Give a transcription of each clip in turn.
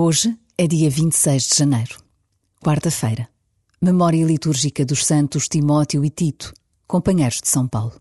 Hoje é dia 26 de janeiro, quarta-feira, memória litúrgica dos santos Timóteo e Tito, companheiros de São Paulo.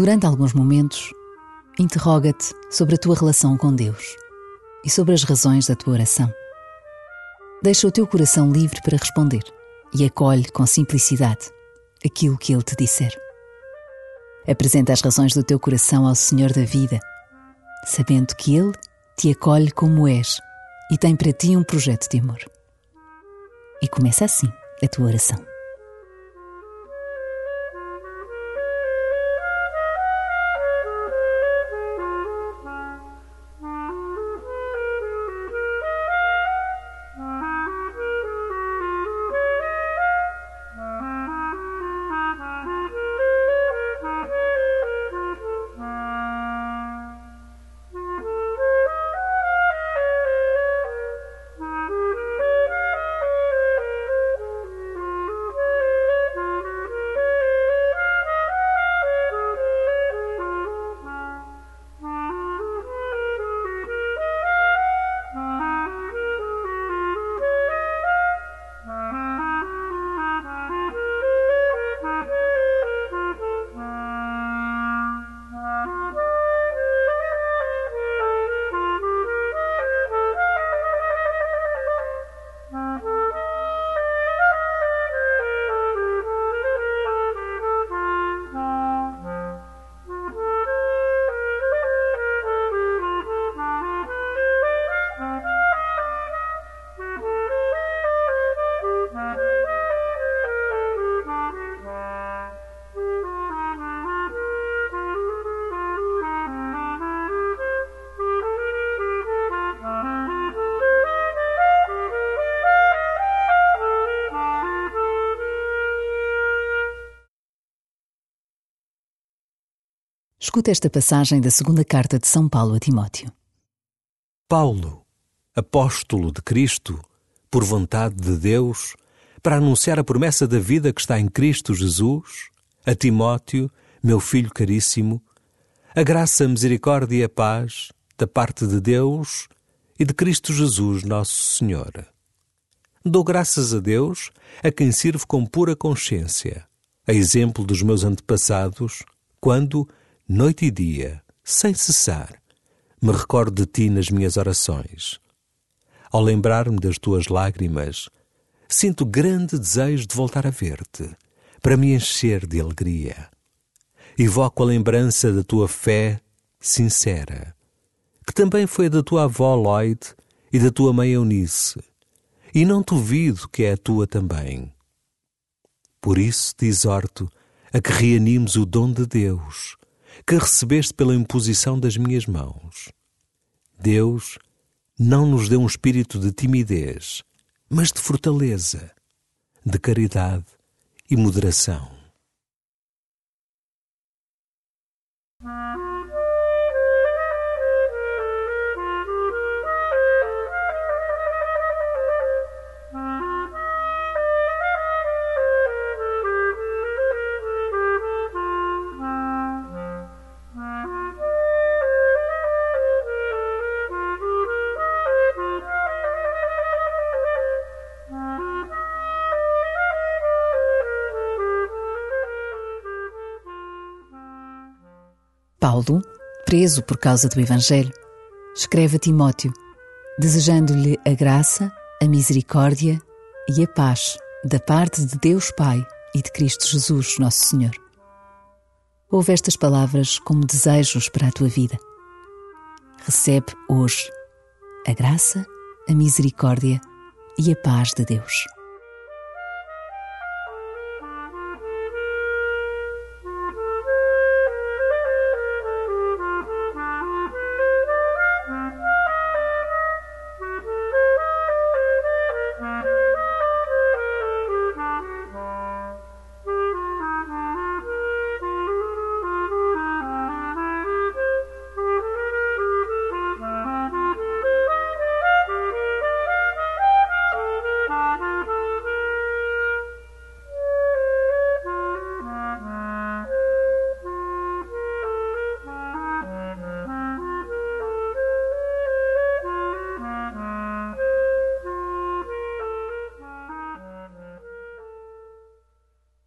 Durante alguns momentos, interroga-te sobre a tua relação com Deus e sobre as razões da tua oração. Deixa o teu coração livre para responder e acolhe com simplicidade aquilo que Ele te disser. Apresenta as razões do teu coração ao Senhor da vida, sabendo que Ele te acolhe como és e tem para ti um projeto de amor. E começa assim a tua oração. Escuta esta passagem da segunda carta de São Paulo a Timóteo. Paulo, apóstolo de Cristo, por vontade de Deus, para anunciar a promessa da vida que está em Cristo Jesus, a Timóteo, meu filho caríssimo, a graça, a misericórdia e a paz da parte de Deus e de Cristo Jesus, nosso Senhor. Dou graças a Deus a quem sirvo com pura consciência, a exemplo dos meus antepassados, quando, noite e dia, sem cessar, me recordo de ti nas minhas orações. Ao lembrar-me das tuas lágrimas, sinto grande desejo de voltar a ver-te, para me encher de alegria. Evoco a lembrança da tua fé sincera, que também foi da tua avó Lloyd e da tua mãe Eunice, e não duvido que é a tua também. Por isso te exorto a que reanimes o dom de Deus, que recebeste pela imposição das minhas mãos. Deus não nos deu um espírito de timidez, mas de fortaleza, de caridade e moderação. Paulo, preso por causa do Evangelho, escreve a Timóteo, desejando-lhe a graça, a misericórdia e a paz da parte de Deus Pai e de Cristo Jesus, nosso Senhor. Ouve estas palavras como desejos para a tua vida. Recebe hoje a graça, a misericórdia e a paz de Deus.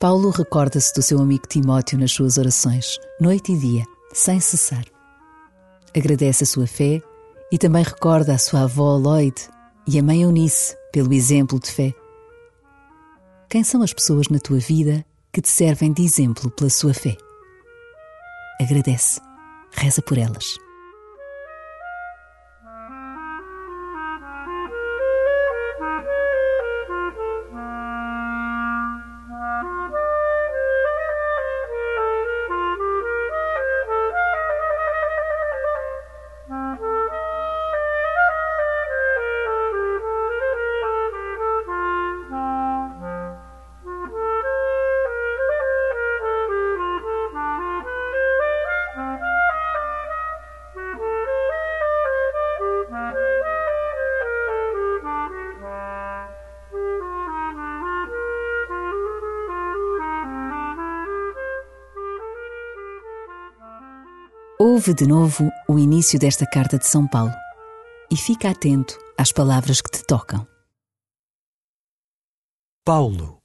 Paulo recorda-se do seu amigo Timóteo nas suas orações, noite e dia, sem cessar. Agradece a sua fé e também recorda a sua avó Lloyd e a mãe Eunice pelo exemplo de fé. Quem são as pessoas na tua vida que te servem de exemplo pela sua fé? Agradece, reza por elas. Ouve de novo o início desta carta de São Paulo e fica atento às palavras que te tocam. Paulo,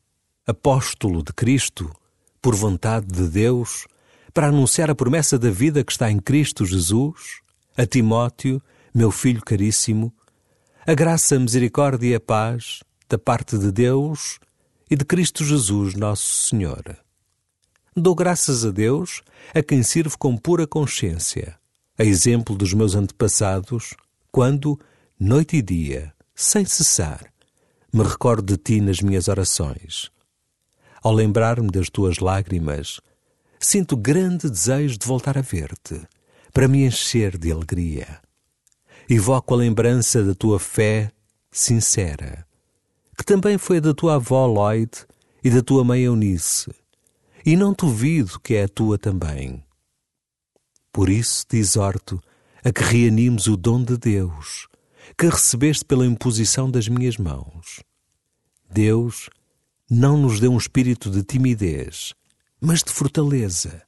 apóstolo de Cristo, por vontade de Deus, para anunciar a promessa da vida que está em Cristo Jesus, a Timóteo, meu filho caríssimo, a graça, a misericórdia e a paz da parte de Deus e de Cristo Jesus, nosso Senhor. Dou graças a Deus a quem sirvo com pura consciência, a exemplo dos meus antepassados, quando, noite e dia, sem cessar, me recordo de ti nas minhas orações. Ao lembrar-me das tuas lágrimas, sinto grande desejo de voltar a ver-te, para me encher de alegria. Evoco a lembrança da tua fé sincera, que também foi a da tua avó Lloyd e da tua mãe Eunice, e não duvido que é a tua também. Por isso te exorto a que reanimes o dom de Deus, que recebeste pela imposição das minhas mãos. Deus não nos deu um espírito de timidez, mas de fortaleza,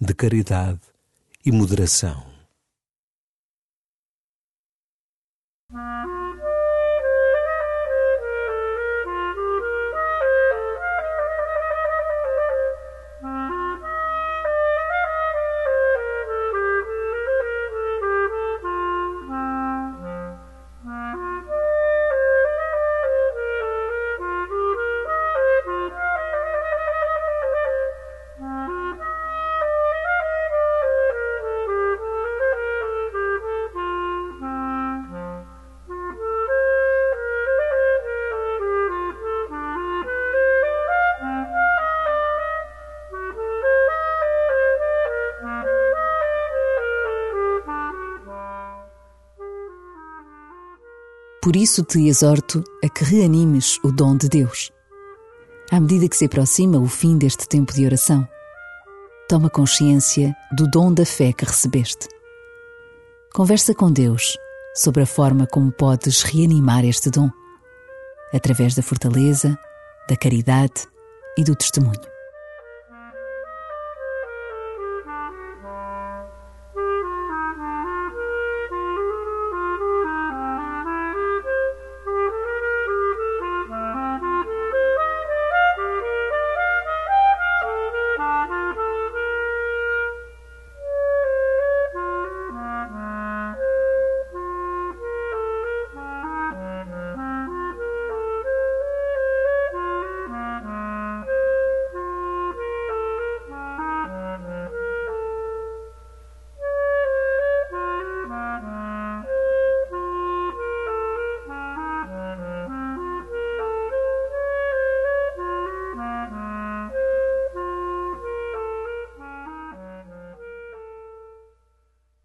de caridade e moderação. Por isso te exorto a que reanimes o dom de Deus. À medida que se aproxima o fim deste tempo de oração, toma consciência do dom da fé que recebeste. Conversa com Deus sobre a forma como podes reanimar este dom, através da fortaleza, da caridade e do testemunho.